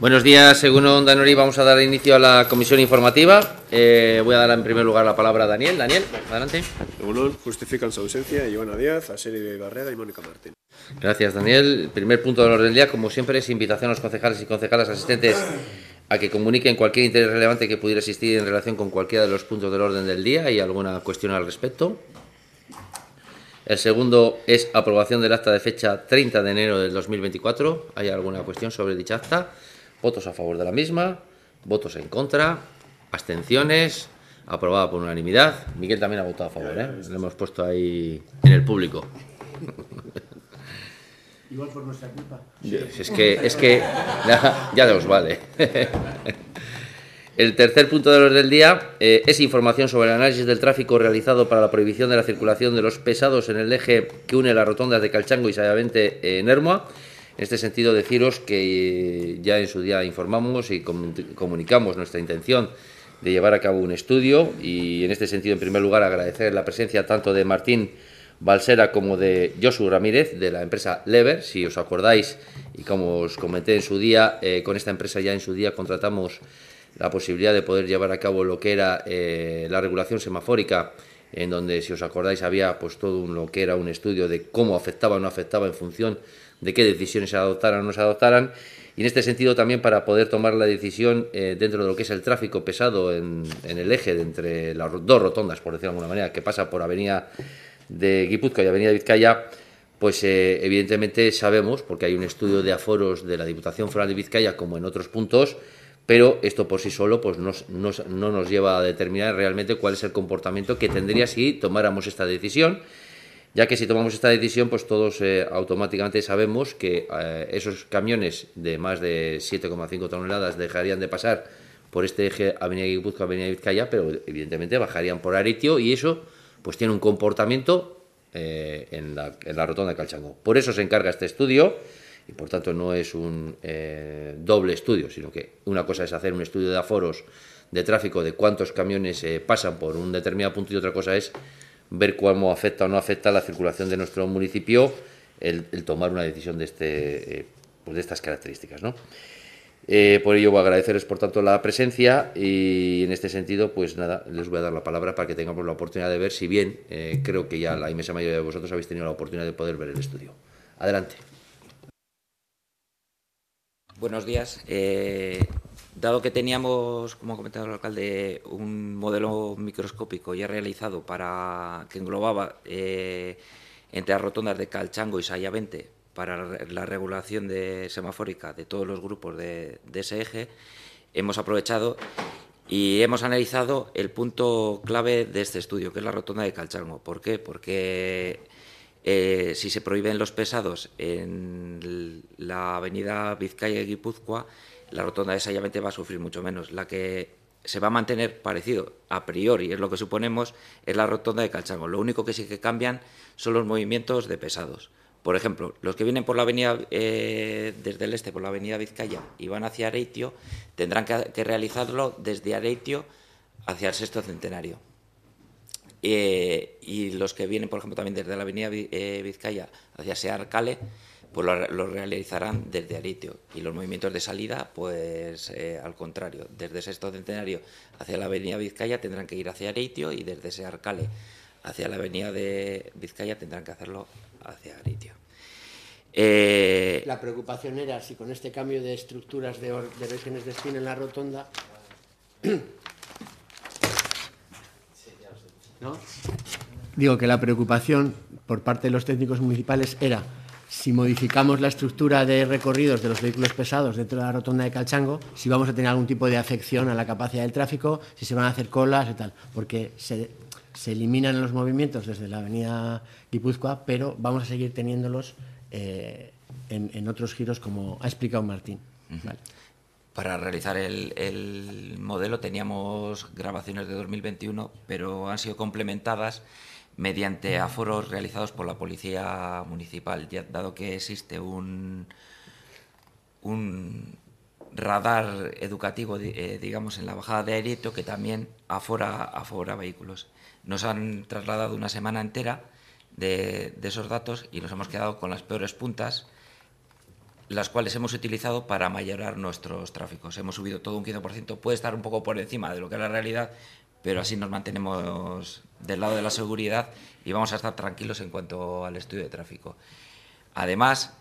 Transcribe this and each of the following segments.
Buenos días, según Danori, vamos a dar inicio a la comisión informativa. Eh, voy a dar en primer lugar la palabra a Daniel. Daniel, adelante. Según justifican su ausencia Ivana Díaz, Aseri de Barrera y Mónica Martín. Gracias, Daniel. El primer punto del orden del día, como siempre, es invitación a los concejales y concejalas asistentes a que comuniquen cualquier interés relevante que pudiera existir en relación con cualquiera de los puntos del orden del día y alguna cuestión al respecto. El segundo es aprobación del acta de fecha 30 de enero del 2024. ¿Hay alguna cuestión sobre dicha acta? Votos a favor de la misma, votos en contra, abstenciones, aprobada por unanimidad. Miguel también ha votado a favor, ¿eh? Lo hemos puesto ahí en el público. Igual por nuestra culpa. Es que, es que ya, ya os vale. El tercer punto de los del día eh, es información sobre el análisis del tráfico realizado para la prohibición de la circulación de los pesados en el eje que une las rotondas de Calchango y Sayavente en Hermoa. En este sentido, deciros que eh, ya en su día informamos y comunicamos nuestra intención de llevar a cabo un estudio y en este sentido, en primer lugar, agradecer la presencia tanto de Martín Balsera como de Josu Ramírez de la empresa Lever. Si os acordáis y como os comenté en su día, eh, con esta empresa ya en su día contratamos la posibilidad de poder llevar a cabo lo que era eh, la regulación semafórica en donde, si os acordáis, había pues todo lo que era un estudio de cómo afectaba o no afectaba en función de qué decisiones se adoptaran o no se adoptaran. Y en este sentido también para poder tomar la decisión eh, dentro de lo que es el tráfico pesado en, el eje de entre las dos rotondas, por decirlo de alguna manera, que pasa por Avenida de Guipúzcoa y Avenida Vizcaya, pues eh, evidentemente sabemos, porque hay un estudio de aforos de la Diputación Foral de Vizcaya como en otros puntos, pero esto por sí solo pues no nos lleva a determinar realmente cuál es el comportamiento que tendría si tomáramos esta decisión ya que si tomamos esta decisión, pues todos eh, automáticamente sabemos que eh, esos camiones de más de 7,5 toneladas dejarían de pasar por este eje Avenida Guipúzcoa, Avenida Vizcaya, pero evidentemente bajarían por Aritio y eso pues tiene un comportamiento eh, en, la, en, la, rotonda de Calchango. Por eso se encarga este estudio y por tanto no es un doble estudio, sino que una cosa es hacer un estudio de aforos de tráfico de cuántos camiones pasan por un determinado punto y otra cosa es ver cómo afecta o no afecta la circulación de nuestro municipio el, tomar una decisión de, este, eh, pues de estas características. ¿no? Eh, por ello, voy a agradecerles, por tanto, la presencia y en este sentido, pues nada, les voy a dar la palabra para que tengamos la oportunidad de ver, si bien eh, creo que ya la inmensa mayoría de vosotros habéis tenido la oportunidad de poder ver el estudio. Adelante. Buenos días. Dado que teníamos, como ha comentado el alcalde, un modelo microscópico ya realizado para que englobaba eh, entre las rotondas de Calchango y Sayavente para la regulación de semafórica de todos los grupos de, ese eje, hemos aprovechado y hemos analizado el punto clave de este estudio, que es la rotonda de Calchango. ¿Por qué? Porque eh, si se prohíben los pesados en la avenida Vizcaya y Guipúzcoa, la rotonda de Sayavente va a sufrir mucho menos. La que se va a mantener parecido a priori, es lo que suponemos, es la rotonda de Calchango. Lo único que sí que cambian son los movimientos de pesados. Por ejemplo, los que vienen por la avenida eh, desde el este, por la avenida Vizcaya, y van hacia Areitio, tendrán que, realizarlo desde Areitio hacia el sexto centenario. Eh, y los que vienen, por ejemplo, también desde la avenida eh, Vizcaya hacia Searcale, pues lo, realizarán desde Aritio. Y los movimientos de salida, pues eh, al contrario, desde Sexto Centenario hacia la avenida Vizcaya tendrán que ir hacia Aritio y desde ese Arcale hacia la avenida de Vizcaya tendrán que hacerlo hacia Aritio. Eh, la preocupación era si con este cambio de estructuras de, de regiones de espina en la rotonda... ¿No? Digo que la preocupación por parte de los técnicos municipales era si modificamos la estructura de recorridos de los vehículos pesados dentro de la rotonda de Calchango, si vamos a tener algún tipo de afección a la capacidad del tráfico, si se van a hacer colas y tal, porque se, eliminan los movimientos desde la avenida Guipúzcoa, pero vamos a seguir teniéndolos eh, en, otros giros, como ha explicado Martín. Para realizar el, el modelo teníamos grabaciones de 2021, pero han sido complementadas mediante aforos realizados por la Policía Municipal, ya, dado que existe un, un radar educativo, eh, digamos, en la bajada de Airito que también afora, afora vehículos. Nos han trasladado una semana entera de, esos datos y nos hemos quedado con las peores puntas las cuales hemos utilizado para mayorar nuestros tráficos. Hemos subido todo un 15%, puede estar un poco por encima de lo que es la realidad, pero así nos mantenemos del lado de la seguridad y vamos a estar tranquilos en cuanto al estudio de tráfico. Además,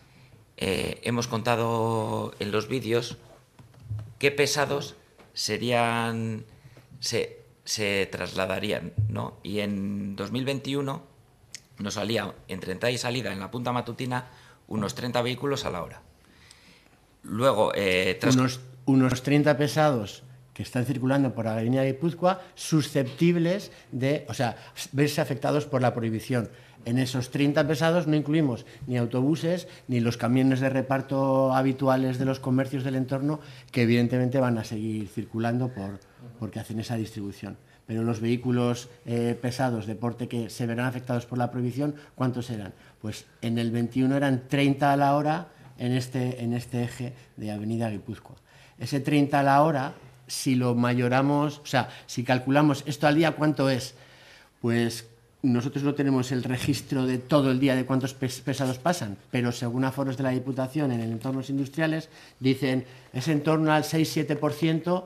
eh, hemos contado en los vídeos qué pesados serían se, se trasladarían, ¿no? Y en 2021 nos salía entre entrada y salida en la punta matutina unos 30 vehículos a la hora. Luego, eh, unos, unos 30 pesados que están circulando por la avenida Guipúzcoa susceptibles de, o sea, verse afectados por la prohibición. En esos 30 pesados no incluimos ni autobuses ni los camiones de reparto habituales de los comercios del entorno que evidentemente van a seguir circulando por, porque hacen esa distribución. Pero los vehículos eh, pesados de porte que se verán afectados por la prohibición, ¿cuántos eran? Pues en el 21 eran 30 a la hora en este, en este eje de Avenida Guipúzcoa. Ese 30 a la hora, si lo mayoramos, o sea, si calculamos esto al día, ¿cuánto es? Pues nosotros no tenemos el registro de todo el día de cuántos pesados pasan, pero según aforos de la Diputación en entornos industriales, dicen es en torno al 6-7%,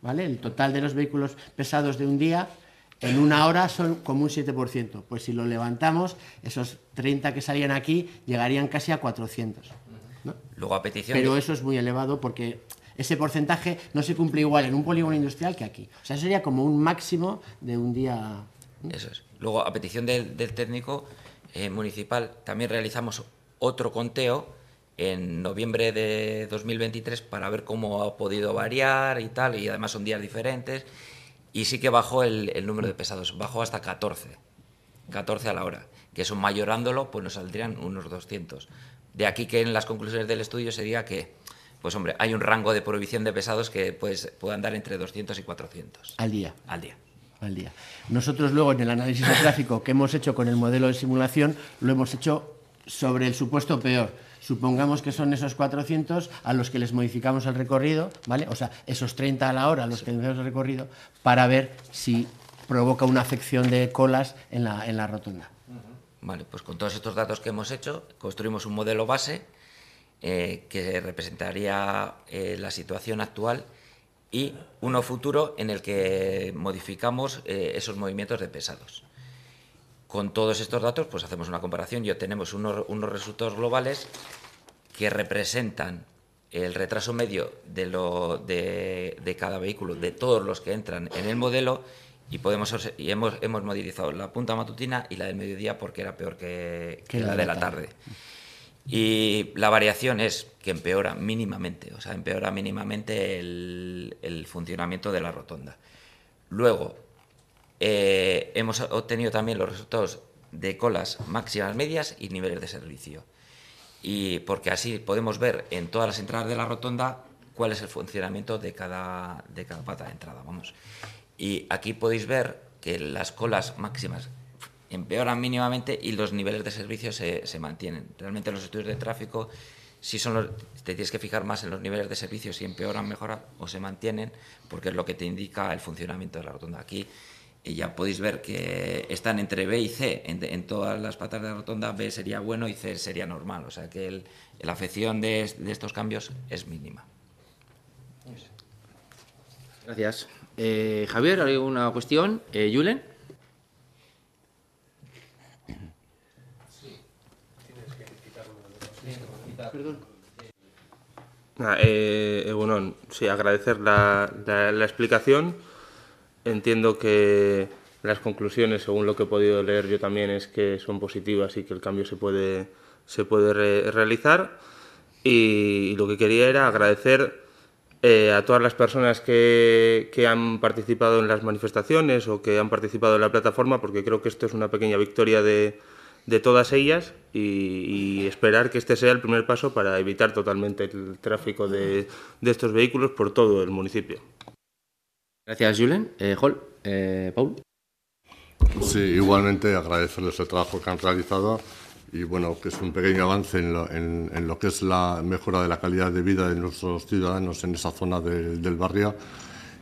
¿vale? El total de los vehículos pesados de un día en una hora son como un 7%. Pues si lo levantamos, esos 30 que salían aquí llegarían casi a 400. ¿No? Luego a petición Pero de- eso es muy elevado porque ese porcentaje no se cumple igual en un polígono industrial que aquí. O sea, sería como un máximo de un día. Eso es. Luego, a petición del, del técnico eh, municipal, también realizamos otro conteo en noviembre de 2023 para ver cómo ha podido variar y tal, y además son días diferentes. Y sí que bajó el, el número de pesados, bajó hasta 14, 14 a la hora, que eso mayorándolo, pues nos saldrían unos 200. De aquí que en las conclusiones del estudio se diga que, pues hombre, hay un rango de prohibición de pesados que pues, puede andar entre 200 y 400 al día. al día. al día. Nosotros luego en el análisis de tráfico que hemos hecho con el modelo de simulación lo hemos hecho sobre el supuesto peor. Supongamos que son esos 400 a los que les modificamos el recorrido, ¿vale? O sea, esos 30 a la hora a los que les modificamos el recorrido para ver si provoca una afección de colas en la, en la rotonda. Vale, pues con todos estos datos que hemos hecho, construimos un modelo base eh, que representaría eh, la situación actual y uno futuro en el que modificamos eh, esos movimientos de pesados. Con todos estos datos, pues hacemos una comparación y obtenemos unos, unos resultados globales que representan el retraso medio de, lo, de, de cada vehículo, de todos los que entran en el modelo, y, podemos, y hemos, hemos modificado la punta matutina y la del mediodía porque era peor que, que la de la tarde. Y la variación es que empeora mínimamente, o sea, empeora mínimamente el, el funcionamiento de la rotonda. Luego, eh, hemos obtenido también los resultados de colas máximas, medias y niveles de servicio. Y porque así podemos ver en todas las entradas de la rotonda cuál es el funcionamiento de cada, de cada pata de entrada. Vamos. Y aquí podéis ver que las colas máximas empeoran mínimamente y los niveles de servicio se, se mantienen. Realmente los estudios de tráfico, si son los, te tienes que fijar más en los niveles de servicio, si empeoran, mejoran o se mantienen, porque es lo que te indica el funcionamiento de la rotonda. Aquí eh, ya podéis ver que están entre B y C en, todas las patas de la rotonda. B sería bueno y C sería normal. O sea que el- la afección de, de estos cambios es mínima. Gracias. Eh, Javier, ¿alguna cuestión? Eh, Julen. Nada, eh, Egunon, sí, agradecer la, la- explicación. Entiendo que las conclusiones, según lo que he podido leer yo también, es que son positivas y que el cambio se puede, se puede re- realizar. Y lo que quería era agradecer eh, a todas las personas que, que han participado en las manifestaciones o que han participado en la plataforma, porque creo que esto es una pequeña victoria de, de todas ellas y, y esperar que este sea el primer paso para evitar totalmente el tráfico de, de estos vehículos por todo el municipio. Gracias, Julen. Eh, eh, Paul. Sí, igualmente agradecerles el trabajo que han realizado y bueno, que es un pequeño avance en lo, en- lo que es la mejora de la calidad de vida de nuestros ciudadanos en esa zona del- barrio.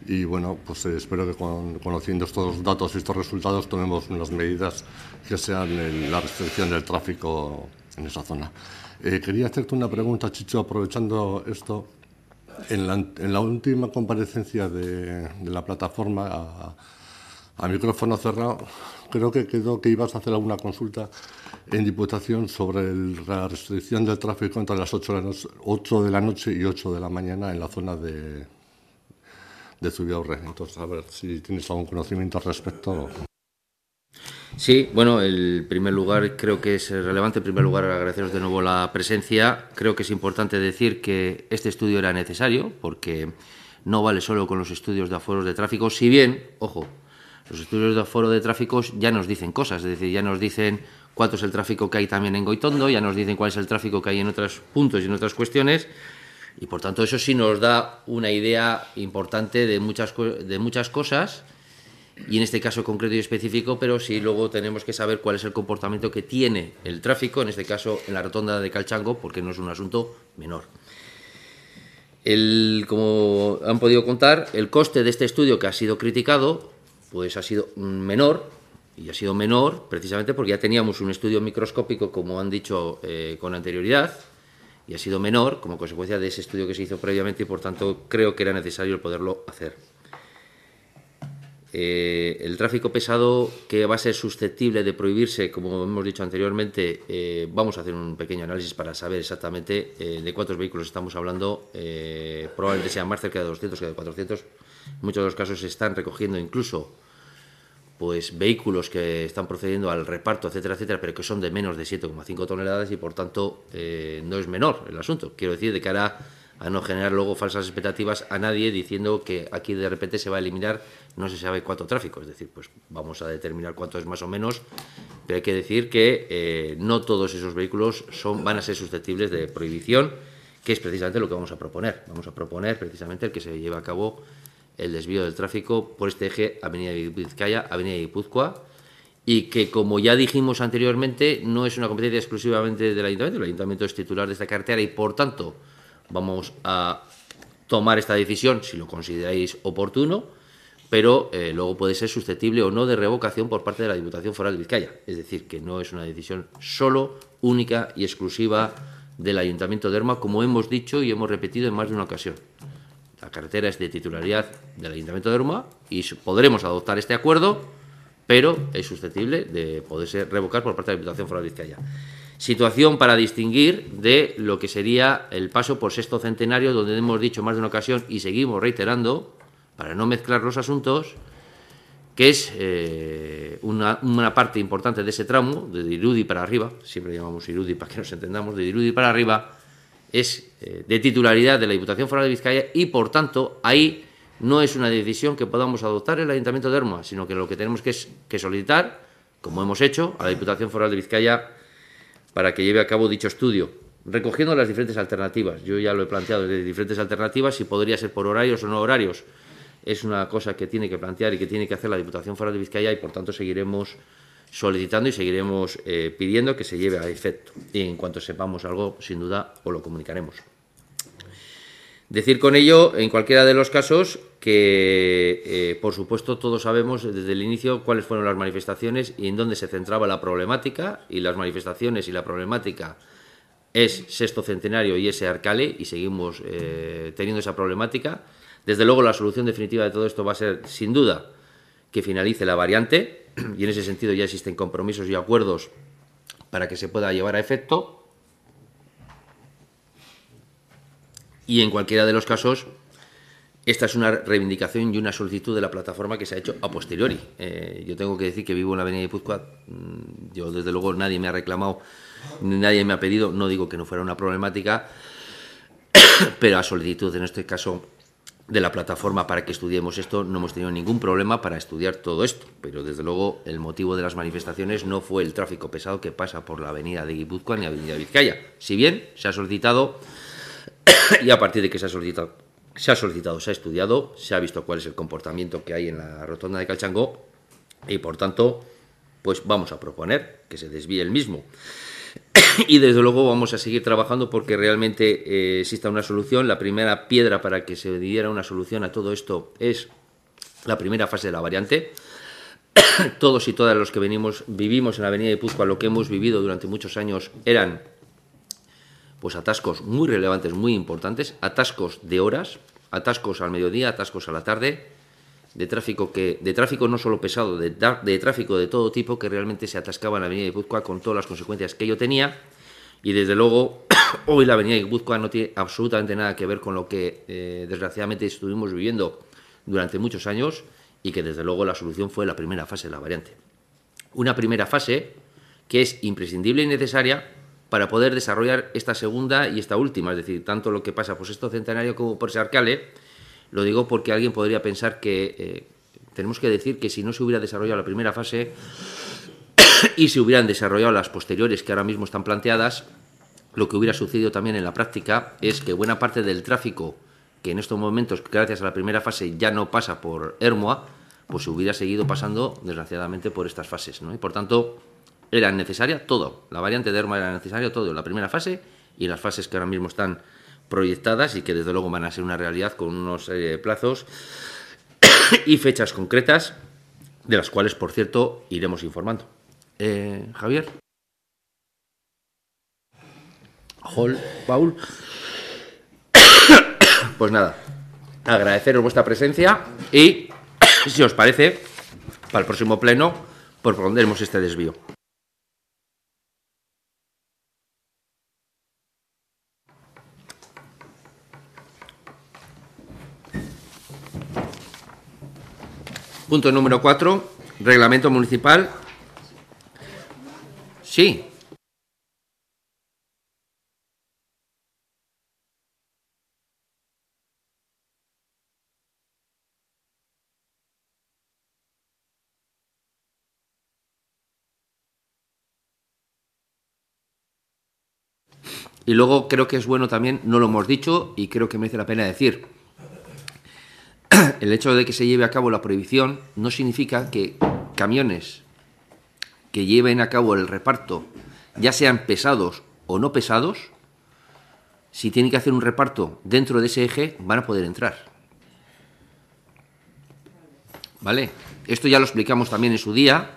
Y bueno, pues eh, espero que con- conociendo estos datos y estos resultados tomemos unas medidas que sean en la restricción del tráfico en esa zona. Eh, quería hacerte una pregunta, Chicho, aprovechando esto. En la, última comparecencia de, la plataforma a, micrófono cerrado, creo que quedó que ibas a hacer alguna consulta en Diputación sobre la restricción del tráfico entre las 8 de, la noche, 8 de la noche y 8 de la mañana en la zona de, de Zubiaurre. Entonces, a ver si tienes algún conocimiento al respecto. Sí, bueno, en primer lugar creo que es relevante, en primer lugar agradeceros de nuevo la presencia. Creo que es importante decir que este estudio era necesario porque no vale solo con los estudios de aforos de tráfico, si bien, ojo, los estudios de aforo de tráfico ya nos dicen cosas, es decir, ya nos dicen cuánto es el tráfico que hay también en Goitondo, ya nos dicen cuál es el tráfico que hay en otros puntos y en otras cuestiones, y por tanto eso sí nos da una idea importante de muchas, de muchas cosas y en este caso concreto y específico, pero sí luego tenemos que saber cuál es el comportamiento que tiene el tráfico, en este caso en la rotonda de Calchango, porque no es un asunto menor. El, como han podido contar, el coste de este estudio que ha sido criticado, pues ha sido menor, y ha sido menor precisamente porque ya teníamos un estudio microscópico, como han dicho eh, con anterioridad, y ha sido menor como consecuencia de ese estudio que se hizo previamente y por tanto creo que era necesario poderlo hacer. Eh, el tráfico pesado que va a ser susceptible de prohibirse, como hemos dicho anteriormente, eh, vamos a hacer un pequeño análisis para saber exactamente de cuántos vehículos estamos hablando. probablemente sea más cerca de 200 que de 400. En muchos de los casos se están recogiendo incluso pues vehículos que están procediendo al reparto, etcétera, etcétera, pero que son de menos de 7,5 toneladas y por tanto no es menor el asunto. Quiero decir, de cara a no generar luego falsas expectativas a nadie diciendo que aquí de repente se va a eliminar no se sabe cuánto tráfico, es decir, pues vamos a determinar cuánto es más o menos, pero hay que decir que eh, no todos esos vehículos son, van a ser susceptibles de prohibición, que es precisamente lo que vamos a proponer. Vamos a proponer precisamente el que se lleve a cabo el desvío del tráfico por este eje Avenida Vizcaya, Avenida Guipúzcoa, y que, como ya dijimos anteriormente, no es una competencia exclusivamente del Ayuntamiento, el Ayuntamiento es titular de esta cartera y, por tanto, vamos a tomar esta decisión si lo consideráis oportuno, pero eh, luego puede ser susceptible o no de revocación por parte de la Diputación Foral de Vizcaya. Es decir, que no es una decisión solo, única y exclusiva del Ayuntamiento de Erma, como hemos dicho y hemos repetido en más de una ocasión. La carretera es de titularidad del Ayuntamiento de Erma y podremos adoptar este acuerdo, pero es susceptible de poderse revocar por parte de la Diputación Foral de Vizcaya. Situación para distinguir de lo que sería el paso por sexto centenario, donde hemos dicho más de una ocasión y seguimos reiterando, para no mezclar los asuntos, que es eh, una, parte importante de ese tramo, de Dirudi para arriba, siempre llamamos Irudi para que nos entendamos, de Dirudi para arriba, es eh, de titularidad de la Diputación Foral de Vizcaya y, por tanto, ahí no es una decisión que podamos adoptar el Ayuntamiento de Erma, sino que lo que tenemos que, es, que solicitar, como hemos hecho, a la Diputación Foral de Vizcaya para que lleve a cabo dicho estudio, recogiendo las diferentes alternativas. Yo ya lo he planteado de diferentes alternativas, si podría ser por horarios o no horarios. Es una cosa que tiene que plantear y que tiene que hacer la Diputación Foral de Vizcaya y por tanto seguiremos solicitando y seguiremos eh, pidiendo que se lleve a efecto. Y en cuanto sepamos algo, sin duda, os lo comunicaremos. Decir con ello, en cualquiera de los casos, que eh, por supuesto todos sabemos desde el inicio cuáles fueron las manifestaciones y en dónde se centraba la problemática, y las manifestaciones y la problemática es sexto centenario y ese Arcale, y seguimos eh, teniendo esa problemática. Desde luego la solución definitiva de todo esto va a ser, sin duda, que finalice la variante, y en ese sentido ya existen compromisos y acuerdos para que se pueda llevar a efecto. Y en cualquiera de los casos, esta es una reivindicación y una solicitud de la plataforma que se ha hecho a posteriori. Eh, yo tengo que decir que vivo en la avenida de Puzcoa. Mm, yo, desde luego, nadie me ha reclamado, nadie me ha pedido, no digo que no fuera una problemática, pero a solicitud, en este caso, de la plataforma para que estudiemos esto, no hemos tenido ningún problema para estudiar todo esto. Pero, desde luego, el motivo de las manifestaciones no fue el tráfico pesado que pasa por la avenida de Guipúzcoa ni la avenida Vizcaya. Si bien se ha solicitado y a partir de que se ha solicitado, se ha solicitado, se ha estudiado, se ha visto cuál es el comportamiento que hay en la rotonda de Calchangó y por tanto, pues vamos a proponer que se desvíe el mismo. y desde luego vamos a seguir trabajando porque realmente eh, exista una solución. La primera piedra para que se diera una solución a todo esto es la primera fase de la variante. Todos y todas los que venimos, vivimos en la avenida de Puzcoa, lo que hemos vivido durante muchos años eran pues atascos muy relevantes, muy importantes, atascos de horas, atascos al mediodía, atascos a la tarde, de tráfico que de tráfico no solo pesado, de, de tráfico de todo tipo que realmente se atascaba en la avenida de Guipúzcoa con todas las consecuencias que ello tenía y desde luego hoy la avenida de Guipúzcoa no tiene absolutamente nada que ver con lo que eh, desgraciadamente estuvimos viviendo durante muchos años y que desde luego la solución fue la primera fase de la variante. Una primera fase que es imprescindible y necesaria para poder desarrollar esta segunda y esta última, es decir, tanto lo que pasa por esto centenario como por Sarcale, lo digo porque alguien podría pensar que eh, tenemos que decir que si no se hubiera desarrollado la primera fase y se hubieran desarrollado las posteriores que ahora mismo están planteadas, lo que hubiera sucedido también en la práctica es que buena parte del tráfico que en estos momentos, gracias a la primera fase, ya no pasa por Hermoa, pues hubiera seguido pasando, desgraciadamente, por estas fases. ¿no? Y por tanto, era necesaria todo. La variante de Hermoa era necesaria todo, la primera fase y las fases que ahora mismo están proyectadas y que desde luego van a ser una realidad con unos eh, plazos y fechas concretas, de las cuales, por cierto, iremos informando. Eh, Javier. Paul. Pues nada, agradeceros vuestra presencia y, si os parece, para el próximo pleno propondremos este desvío. Punto número 4, reglamento municipal. Sí, Y luego creo que es bueno también, no lo hemos dicho y creo que merece la pena decir, el hecho de que se lleve a cabo la prohibición no significa que camiones que lleven a cabo el reparto, ya sean pesados o no pesados, si tienen que hacer un reparto dentro de ese eje, van a poder entrar. ¿Vale? Esto ya lo explicamos también en su día,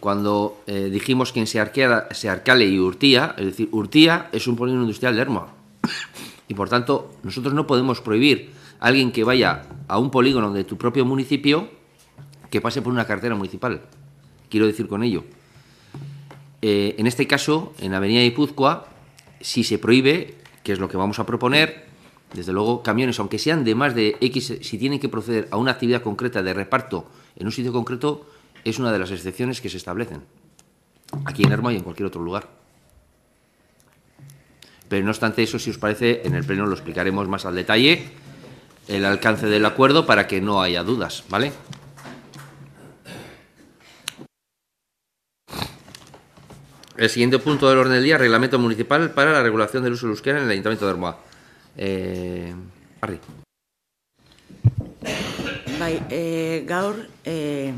cuando eh, dijimos que en Searcale y Urtía, es decir, Urtía es un polígono industrial de Hermoa. Y por tanto, nosotros no podemos prohibir alguien que vaya a un polígono de tu propio municipio que pase por una cartera municipal. Quiero decir con ello. Eh, en este caso, en Avenida Ipuzcoa, si se prohíbe, que es lo que vamos a proponer, desde luego, camiones, aunque sean de más de X, si tienen que proceder a una actividad concreta de reparto en un sitio concreto, es una de las excepciones que se establecen aquí en Hermo y en cualquier otro lugar. Pero no obstante eso, si os parece, en el pleno lo explicaremos más al detalle el alcance del acuerdo para que no haya dudas, ¿vale? El siguiente punto del orden del día, reglamento municipal para la regulación del uso del euskera en el Ayuntamiento de Hermoa. Eh, Arri. eh, gaur, eh,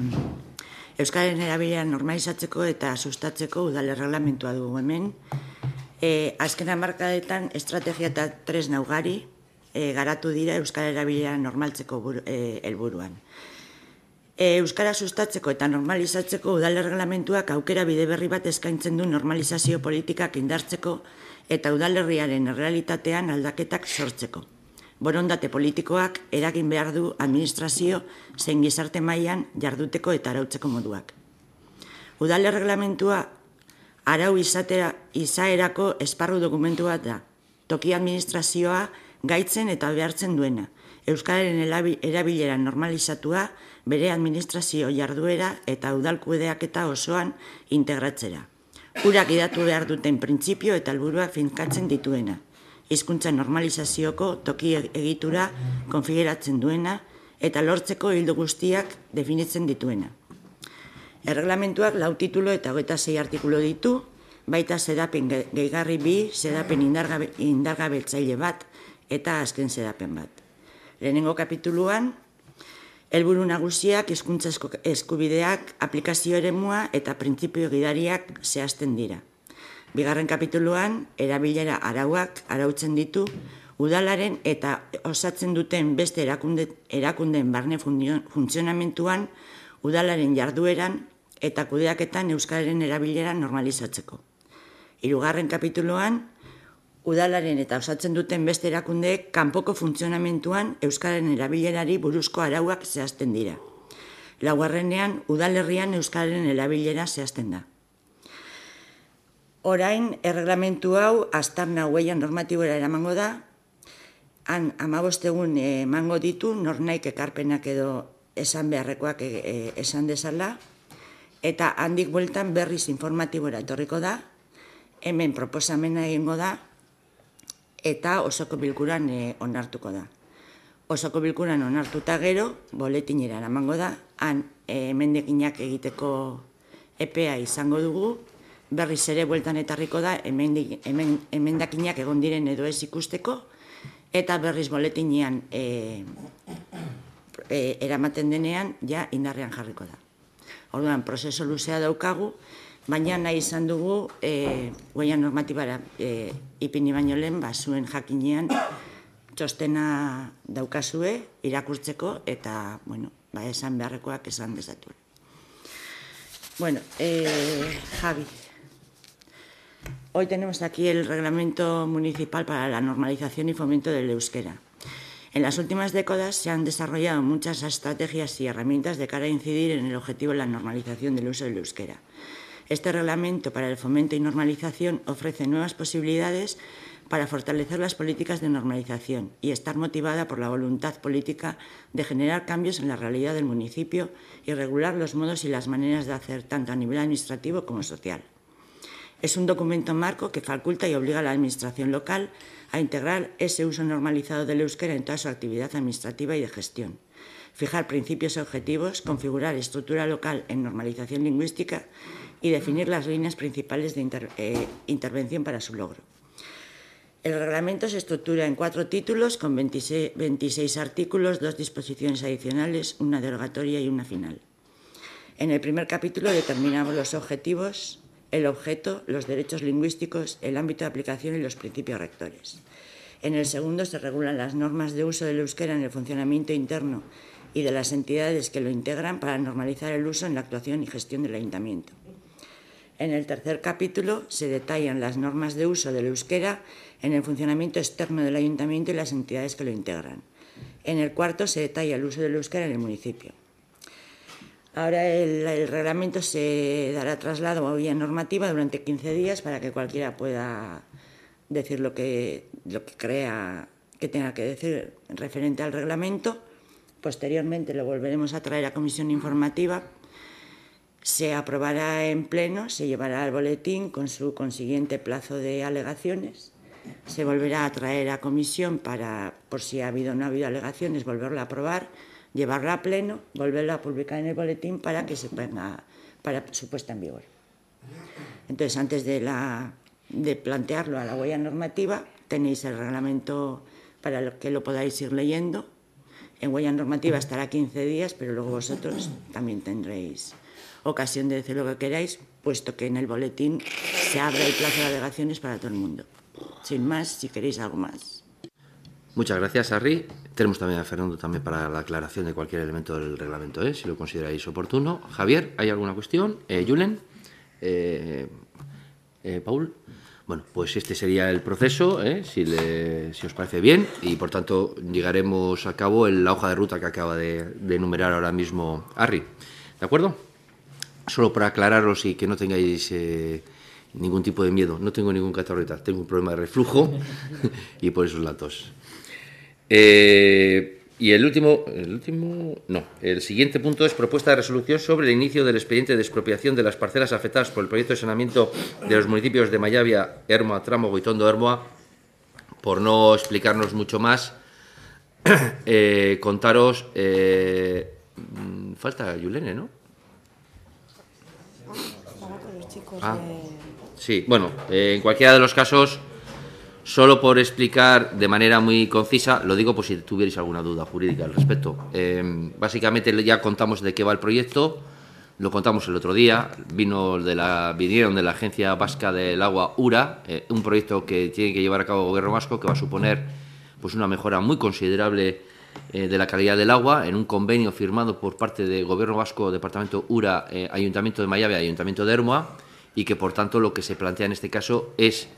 Euskaren erabilera normalizatzeko eta sustatzeko udale reglamentua dugu hemen. E, azken amarkadetan estrategia eta tres naugari e, garatu dira Euskara erabilera normaltzeko buru, e, elburuan. E, Euskara sustatzeko eta normalizatzeko udale reglamentuak aukera bide berri bat eskaintzen du normalizazio politikak indartzeko eta udalerriaren realitatean aldaketak sortzeko borondate politikoak eragin behar du administrazio zein gizarte mailan jarduteko eta arautzeko moduak. Udale reglamentua arau izatera izaerako esparru dokumentu bat da. Toki administrazioa gaitzen eta behartzen duena. Euskararen erabilera normalizatua bere administrazio jarduera eta udalkudeak eta osoan integratzera. Urak idatu behar duten printzipio eta alburuak finkatzen dituena hizkuntza normalizazioko toki egitura konfiguratzen duena eta lortzeko hildo guztiak definitzen dituena. Erreglamentuak lau titulo eta hogeita zei artikulo ditu, baita sedapen gehigarri bi, sedapen indargabetzaile bat eta azken sedapen bat. Lehenengo kapituluan, helburu nagusiak hizkuntza eskubideak, aplikazio eremua eta printzipio gidariak zehazten dira. Bigarren kapituluan, erabilera arauak arautzen ditu, udalaren eta osatzen duten beste erakunde, erakundeen barne funtzionamentuan, udalaren jardueran eta kudeaketan euskararen erabilera normalizatzeko. Hirugarren kapituluan, udalaren eta osatzen duten beste erakundeek kanpoko funtzionamentuan Euskararen erabilerari buruzko arauak zehazten dira. Laugarrenean, udalerrian Euskararen erabilera zehazten da. Orain, erreglamentu hau, astarna hueian normatibora eramango da, han amabostegun emango ditu, nornaik ekarpenak edo esan beharrekoak e, e, esan dezala, eta handik bueltan berriz informatibora etorriko da, hemen proposamena egingo da, eta osoko bilkuran e, onartuko da. Osoko bilkuran onartuta gero, boletinera eramango da, han e, emendekinak egiteko epea izango dugu, berriz ere bueltan etarriko da, emendakinak egon diren edo ez ikusteko, eta berriz boletinean e, e, eramaten denean, ja indarrean jarriko da. Orduan, prozeso luzea daukagu, baina nahi izan dugu e, guaia normatibara e, ipini baino lehen, ba, zuen jakinean txostena daukazue irakurtzeko eta, bueno, ba, esan beharrekoak esan dezatu. Bueno, eh, Javi, hoy tenemos aquí el reglamento municipal para la normalización y fomento del euskera. En las últimas décadas se han desarrollado muchas estrategias y herramientas de cara a incidir en el objetivo de la normalización del uso del euskera. Este reglamento para el fomento y normalización ofrece nuevas posibilidades para fortalecer las políticas de normalización y estar motivada por la voluntad política de generar cambios en la realidad del municipio y regular los modos y las maneras de hacer tanto a nivel administrativo como social. Es un documento marco que faculta y obliga a la Administración local a integrar ese uso normalizado del euskera en toda su actividad administrativa y de gestión, fijar principios y objetivos, configurar estructura local en normalización lingüística y definir las líneas principales de eh, intervención para su logro. El reglamento se estructura en cuatro títulos con 26, 26 artículos, dos disposiciones adicionales, una derogatoria y una final. En el primer capítulo determinamos los objetivos, el objeto, los derechos lingüísticos, el ámbito de aplicación y los principios rectores. En el segundo se regulan las normas de uso del euskera en el funcionamiento interno y de las entidades que lo integran para normalizar el uso en la actuación y gestión del ayuntamiento. En el tercer capítulo se detallan las normas de uso del euskera en el funcionamiento externo del ayuntamiento y las entidades que lo integran. En el cuarto se detalla el uso del euskera en el municipio. Ahora el, el, reglamento se dará traslado a vía normativa durante 15 días para que cualquiera pueda decir lo que, lo que crea que tenga que decir referente al reglamento. Posteriormente lo volveremos a traer a comisión informativa se aprobará en pleno, se llevará al boletín con su consiguiente plazo de alegaciones, se volverá a traer a comisión para, por si ha habido o no ha habido alegaciones, volverlo a aprobar, llevarlo a pleno, volverlo a publicar en el boletín para que se ponga para su puesta en vigor. Entonces, antes de, la, de plantearlo a la huella normativa, tenéis el reglamento para que lo podáis ir leyendo. En huella normativa estará 15 días, pero luego vosotros también tendréis ocasión de decir lo que queráis, puesto que en el boletín se abre el plazo de alegaciones para todo el mundo. Sin más, si queréis algo más. Muchas gracias, Harry. Tenemos también a Fernando también para la aclaración de cualquier elemento del reglamento, ¿eh? si lo consideráis oportuno. Javier, ¿hay alguna cuestión? Eh, Julen, eh, eh, Paul. Bueno, pues este sería el proceso, ¿eh? si, le, si, os parece bien, y por tanto llegaremos a cabo en la hoja de ruta que acaba de, de enumerar ahora mismo Harry. ¿De acuerdo? Solo para aclararos y que no tengáis eh, ningún tipo de miedo, no tengo ningún catarreta, tengo un problema de reflujo y por eso tos. Eh, y el último, el último, no, el siguiente punto es propuesta de resolución sobre el inicio del expediente de expropiación de las parcelas afectadas por el proyecto de saneamiento de los municipios de Mayavia, Hermoa, Trámogo y Hermoa. Por no explicarnos mucho más, eh, contaros, eh, falta Yulene, ¿no? Ah, sí, bueno, eh, en cualquiera de los casos, solo por explicar de manera muy concisa, lo digo por si tuvierais alguna duda jurídica al respecto. Eh, básicamente ya contamos de qué va el proyecto, lo contamos el otro día, vino de la, vinieron de la Agencia Vasca del Agua URA, eh, un proyecto que tiene que llevar a cabo el Gobierno Vasco que va a suponer pues, una mejora muy considerable de la calidad del agua en un convenio firmado por parte del Gobierno Vasco, Departamento URA, Ayuntamiento de Mayave, Ayuntamiento de Hermoa y que por tanto lo que se plantea en este caso es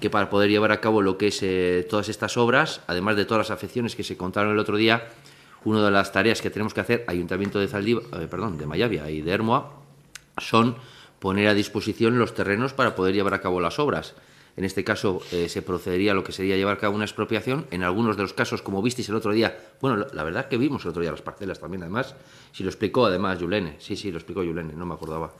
que para poder llevar a cabo lo que es eh, todas estas obras, además de todas las afecciones que se contaron el otro día, una de las tareas que tenemos que hacer, Ayuntamiento de Zaldívar, eh, perdón, de Mayavia y de Hermoa, son poner a disposición los terrenos para poder llevar a cabo las obras. En este caso eh, se procedería a lo que sería llevar a cabo una expropiación. En algunos de los casos, como visteis el otro día, bueno, la verdad que vimos el otro día las parcelas también, además, si lo explicó además Yulene, sí, sí, lo explicó Yulene, no me acordaba.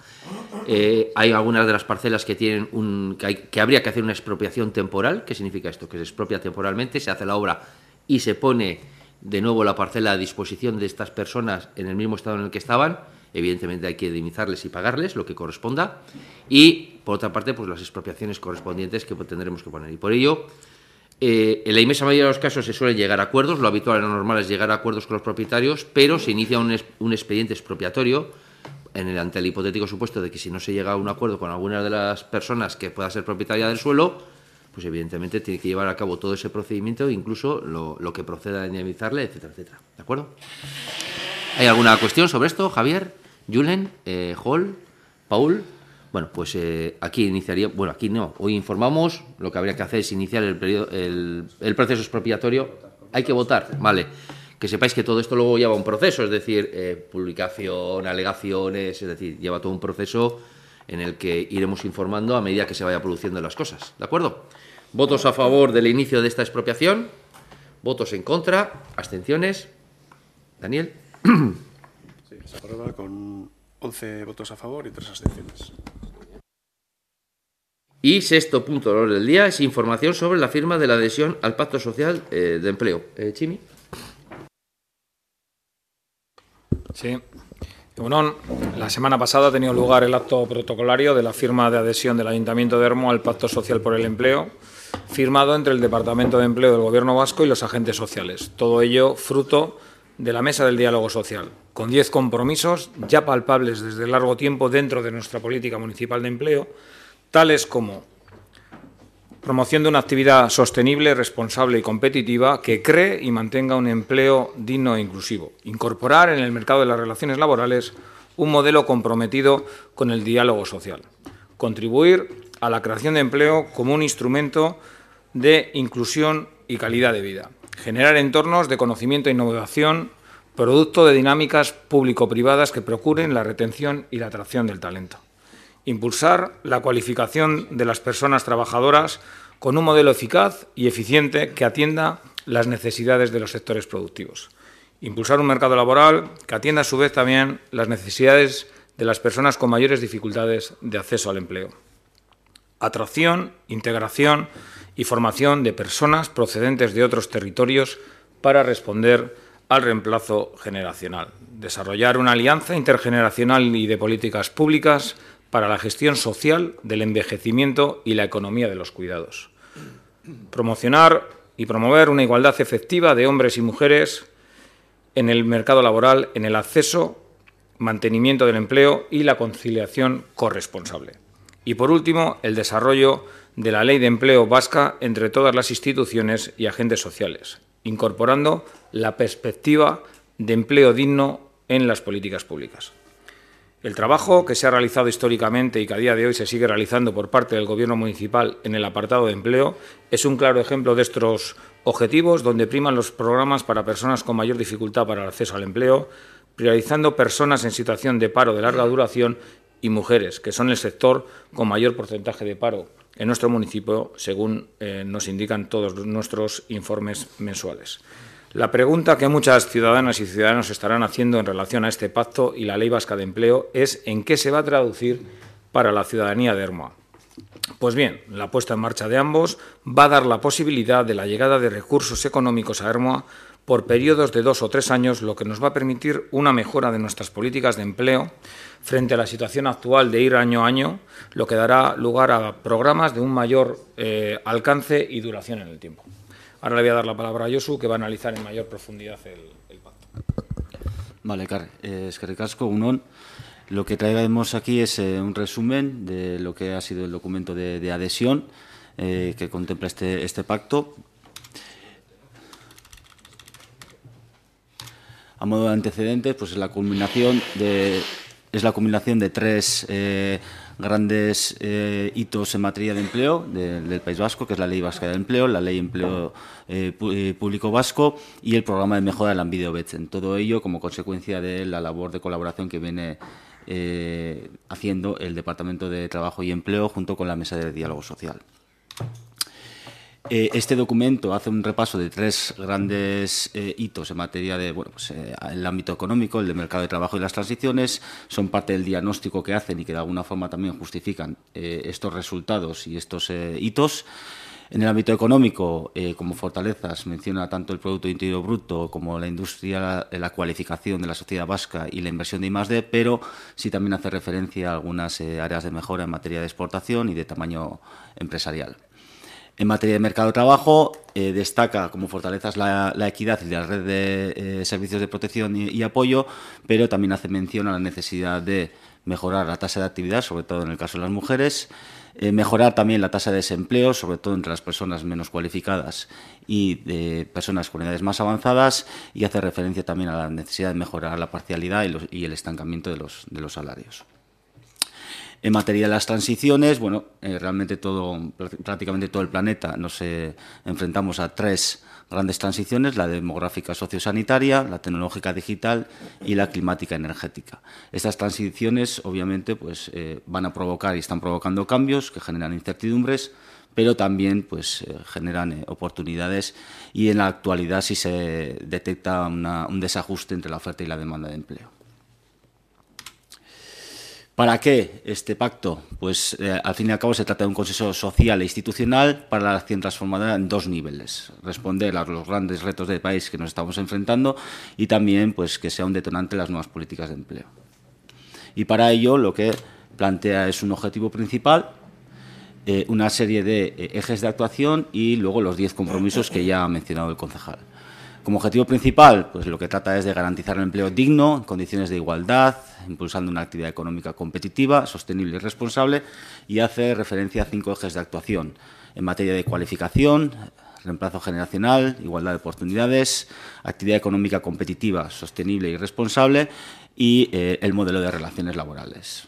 Eh, hay algunas de las parcelas que tienen un, que, hay, que habría que hacer una expropiación temporal. ¿Qué significa esto? Que se expropia temporalmente, se hace la obra y se pone de nuevo la parcela a disposición de estas personas en el mismo estado en el que estaban evidentemente hay que indemnizarles y pagarles lo que corresponda, y por otra parte, pues las expropiaciones correspondientes que tendremos que poner. Y por ello, eh, en la inmensa mayoría de los casos se suele llegar a acuerdos, lo habitual y lo normal es llegar a acuerdos con los propietarios, pero se inicia un, un expediente expropiatorio en el, ante el hipotético supuesto de que si no se llega a un acuerdo con alguna de las personas que pueda ser propietaria del suelo, pues evidentemente tiene que llevar a cabo todo ese procedimiento, incluso lo, lo que proceda a indemnizarle, etcétera, etcétera. ¿De acuerdo? ¿Hay alguna cuestión sobre esto, Javier? Julen, eh, Hall, Paul. Bueno, pues eh, aquí iniciaría, bueno, aquí no, hoy informamos, lo que habría que hacer es iniciar el, periodo, el, proceso expropiatorio. Hay que votar, vale. Que sepáis que todo esto luego lleva un proceso, es decir, eh, publicación, alegaciones, es decir, lleva todo un proceso en el que iremos informando a medida que se vaya produciendo las cosas, ¿de acuerdo? Votos a favor del inicio de esta expropiación, votos en contra, abstenciones. Daniel. Sí, se con 11 votos a favor y 3 abstenciones. Y sexto punto del orden del día es información sobre la firma de la adhesión al Pacto Social eh, de Empleo. Eh, Chimi. Sí. Bueno, la semana pasada ha tenido lugar el acto protocolario de la firma de adhesión del Ayuntamiento de Hermo al Pacto Social por el Empleo, firmado entre el Departamento de Empleo del Gobierno Vasco y los agentes sociales. Todo ello fruto de la Mesa del Diálogo Social, con diez compromisos ya palpables desde largo tiempo dentro de nuestra política municipal de empleo, tales como promoción de una actividad sostenible, responsable y competitiva que cree y mantenga un empleo digno e inclusivo. Incorporar en el mercado de las relaciones laborales un modelo comprometido con el diálogo social. Contribuir a la creación de empleo como un instrumento de inclusión y calidad de vida. Generar entornos de conocimiento e innovación, producto de dinámicas público-privadas que procuren la retención y la atracción del talento impulsar la cualificación de las personas trabajadoras con un modelo eficaz y eficiente que atienda las necesidades de los sectores productivos. Impulsar un mercado laboral que atienda a su vez también las necesidades de las personas con mayores dificultades de acceso al empleo. Atracción, integración y formación de personas procedentes de otros territorios para responder al reemplazo generacional. Desarrollar una alianza intergeneracional y de políticas públicas para la gestión social del envejecimiento y la economía de los cuidados. Promocionar y promover una igualdad efectiva de hombres y mujeres en el mercado laboral, en el acceso, mantenimiento del empleo y la conciliación corresponsable. Y por último, el desarrollo de la ley de empleo vasca entre todas las instituciones y agentes sociales, incorporando la perspectiva de empleo digno en las políticas públicas. El trabajo que se ha realizado históricamente y que a día de hoy se sigue realizando por parte del Gobierno municipal en el apartado de empleo es un claro ejemplo de estos objetivos donde priman los programas para personas con mayor dificultad para el acceso al empleo, priorizando personas en situación de paro de larga duración y mujeres, que son el sector con mayor porcentaje de paro en nuestro municipio, según eh, nos indican todos nuestros informes mensuales. La pregunta que muchas ciudadanas y ciudadanos estarán haciendo en relación a este pacto y la Ley Vasca de Empleo es en qué se va a traducir para la ciudadanía de Hermoa. Pues bien, la puesta en marcha de ambos va a dar la posibilidad de la llegada de recursos económicos a Hermoa por periodos de dos o tres años, lo que nos va a permitir una mejora de nuestras políticas de empleo frente a la situación actual de ir año a año, lo que dará lugar a programas de un mayor eh, alcance y duración en el tiempo. Ahora le voy a dar la palabra a Josu, que va a analizar en mayor profundidad el, pacto. Vale, Car, eh, es que recasco, unón. Lo que traemos aquí es eh, un resumen de lo que ha sido el documento de, adhesión eh, que contempla este, este pacto. A modo de antecedentes, pues es la culminación de, es la culminación de tres grandes eh, hitos en materia de empleo del País Vasco, que es la Ley Vasca de Empleo, la Ley Empleo eh, eh, Público Vasco y el programa de mejora del ámbito en Todo ello como consecuencia de la labor de colaboración que viene haciendo el Departamento de Trabajo y Empleo junto con la Mesa de Diálogo Social. Eh, este documento hace un repaso de tres grandes eh, hitos en materia de, bueno, pues, eh, el ámbito económico, el de mercado de trabajo y las transiciones, son parte del diagnóstico que hacen y que de alguna forma también justifican estos resultados y estos hitos. En el ámbito económico, como fortalezas, menciona tanto el Producto Interior Bruto como la industria, la cualificación de la sociedad vasca y la inversión de I+.D., pero sí también hace referencia a algunas áreas de mejora en materia de exportación y de tamaño empresarial. En materia de mercado de trabajo, eh, destaca como fortalezas la, equidad y la red de eh, servicios de protección y, apoyo, pero también hace mención a la necesidad de mejorar la tasa de actividad, sobre todo en el caso de las mujeres, eh, mejorar también la tasa de desempleo, sobre todo entre las personas menos cualificadas y de personas con edades más avanzadas, y hace referencia también a la necesidad de mejorar la parcialidad y, el estancamiento de los salarios. En materia de las transiciones, bueno, eh, realmente todo, prácticamente todo el planeta nos eh, enfrentamos a tres grandes transiciones, la demográfica sociosanitaria, la tecnológica digital y la climática energética. Estas transiciones, obviamente, pues, eh, van a provocar y están provocando cambios que generan incertidumbres, pero también pues, generan oportunidades y en la actualidad sí se detecta un desajuste entre la oferta y la demanda de empleo. ¿Para qué este pacto? Pues eh, al fin y al cabo se trata de un consenso social e institucional para la acción transformadora en dos niveles. Responder a los grandes retos del país que nos estamos enfrentando y también pues, que sea un detonante de las nuevas políticas de empleo. Y para ello lo que plantea es un objetivo principal, eh, una serie de eh, ejes de actuación y luego los diez compromisos que ya ha mencionado el concejal. Como objetivo principal, pues lo que trata es de garantizar el empleo digno, en condiciones de igualdad, impulsando una actividad económica competitiva, sostenible y responsable, y hace referencia a cinco ejes de actuación en materia de cualificación, reemplazo generacional, igualdad de oportunidades, actividad económica competitiva, sostenible y responsable, y eh, el modelo de relaciones laborales.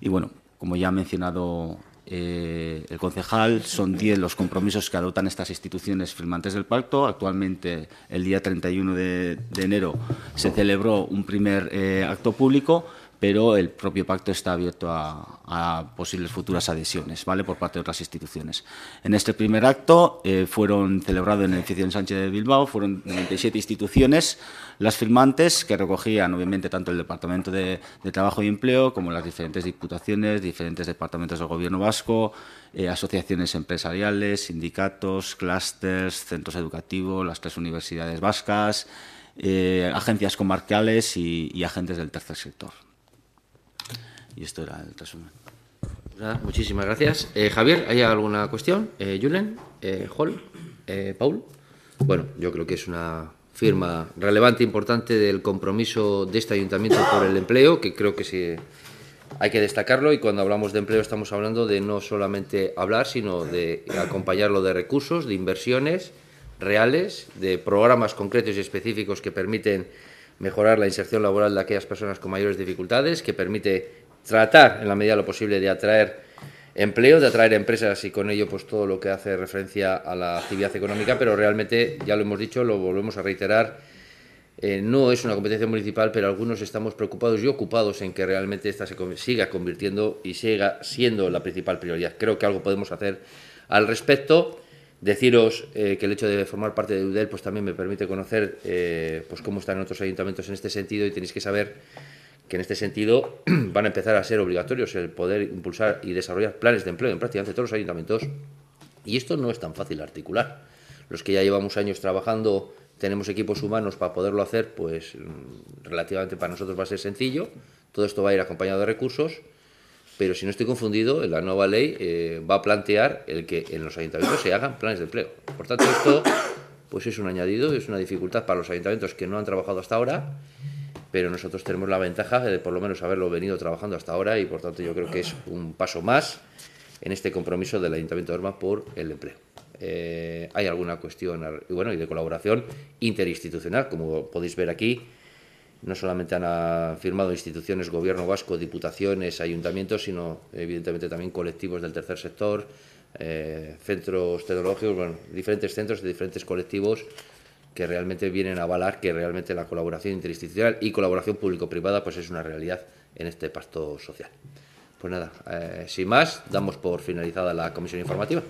Y bueno, como ya ha mencionado eh, el concejal, son 10 los compromisos que adoptan estas instituciones firmantes del pacto. Actualmente, el día 31 de, enero, se celebró un primer eh, acto público pero el propio pacto está abierto a, posibles futuras adhesiones ¿vale? por parte de otras instituciones. En este primer acto eh, fueron celebrados en el edificio de Sánchez de Bilbao, fueron 97 instituciones las firmantes que recogían obviamente tanto el Departamento de, Trabajo y Empleo como las diferentes diputaciones, diferentes departamentos del Gobierno vasco, eh, asociaciones empresariales, sindicatos, clústeres, centros educativos, las tres universidades vascas, eh, agencias comarcales y agentes del tercer sector. Y esto era el resumen. muchísimas gracias. Eh, Javier, ¿hay alguna cuestión? Eh, Julen, eh, eh, Paul. Bueno, yo creo que es una firma relevante, importante del compromiso de este ayuntamiento por el empleo, que creo que sí hay que destacarlo y cuando hablamos de empleo estamos hablando de no solamente hablar, sino de acompañarlo de recursos, de inversiones reales, de programas concretos y específicos que permiten mejorar la inserción laboral de aquellas personas con mayores dificultades, que permite tratar en la medida de lo posible de atraer empleo, de atraer empresas y con ello pues todo lo que hace referencia a la actividad económica, pero realmente, ya lo hemos dicho, lo volvemos a reiterar, eh, no es una competencia municipal, pero algunos estamos preocupados y ocupados en que realmente esta se siga convirtiendo y siga siendo la principal prioridad. Creo que algo podemos hacer al respecto. Deciros eh, que el hecho de formar parte de UDEL pues también me permite conocer eh, pues cómo están otros ayuntamientos en este sentido y tenéis que saber que en este sentido van a empezar a ser obligatorios el poder impulsar y desarrollar planes de empleo en prácticamente todos los ayuntamientos. Y esto no es tan fácil articular. Los que ya llevamos años trabajando, tenemos equipos humanos para poderlo hacer, pues mm, relativamente para nosotros va a ser sencillo. Todo esto va a ir acompañado de recursos, pero si no estoy confundido, la nueva ley eh, va a plantear el que en los ayuntamientos se hagan planes de empleo. Por tanto, esto pues es un añadido, es una dificultad para los ayuntamientos que no han trabajado hasta ahora pero nosotros tenemos la ventaja de por lo menos haberlo venido trabajando hasta ahora y por tanto yo creo que es un paso más en este compromiso del Ayuntamiento de Orma por el empleo. Eh, hay alguna cuestión bueno, y de colaboración interinstitucional, como podéis ver aquí, no solamente han firmado instituciones, gobierno vasco, diputaciones, ayuntamientos, sino evidentemente también colectivos del tercer sector, eh, centros tecnológicos, bueno, diferentes centros de diferentes colectivos que realmente vienen a avalar que realmente la colaboración interinstitucional y colaboración público-privada pues es una realidad en este pacto social. Pues nada, eh, sin más, damos por finalizada la comisión informativa.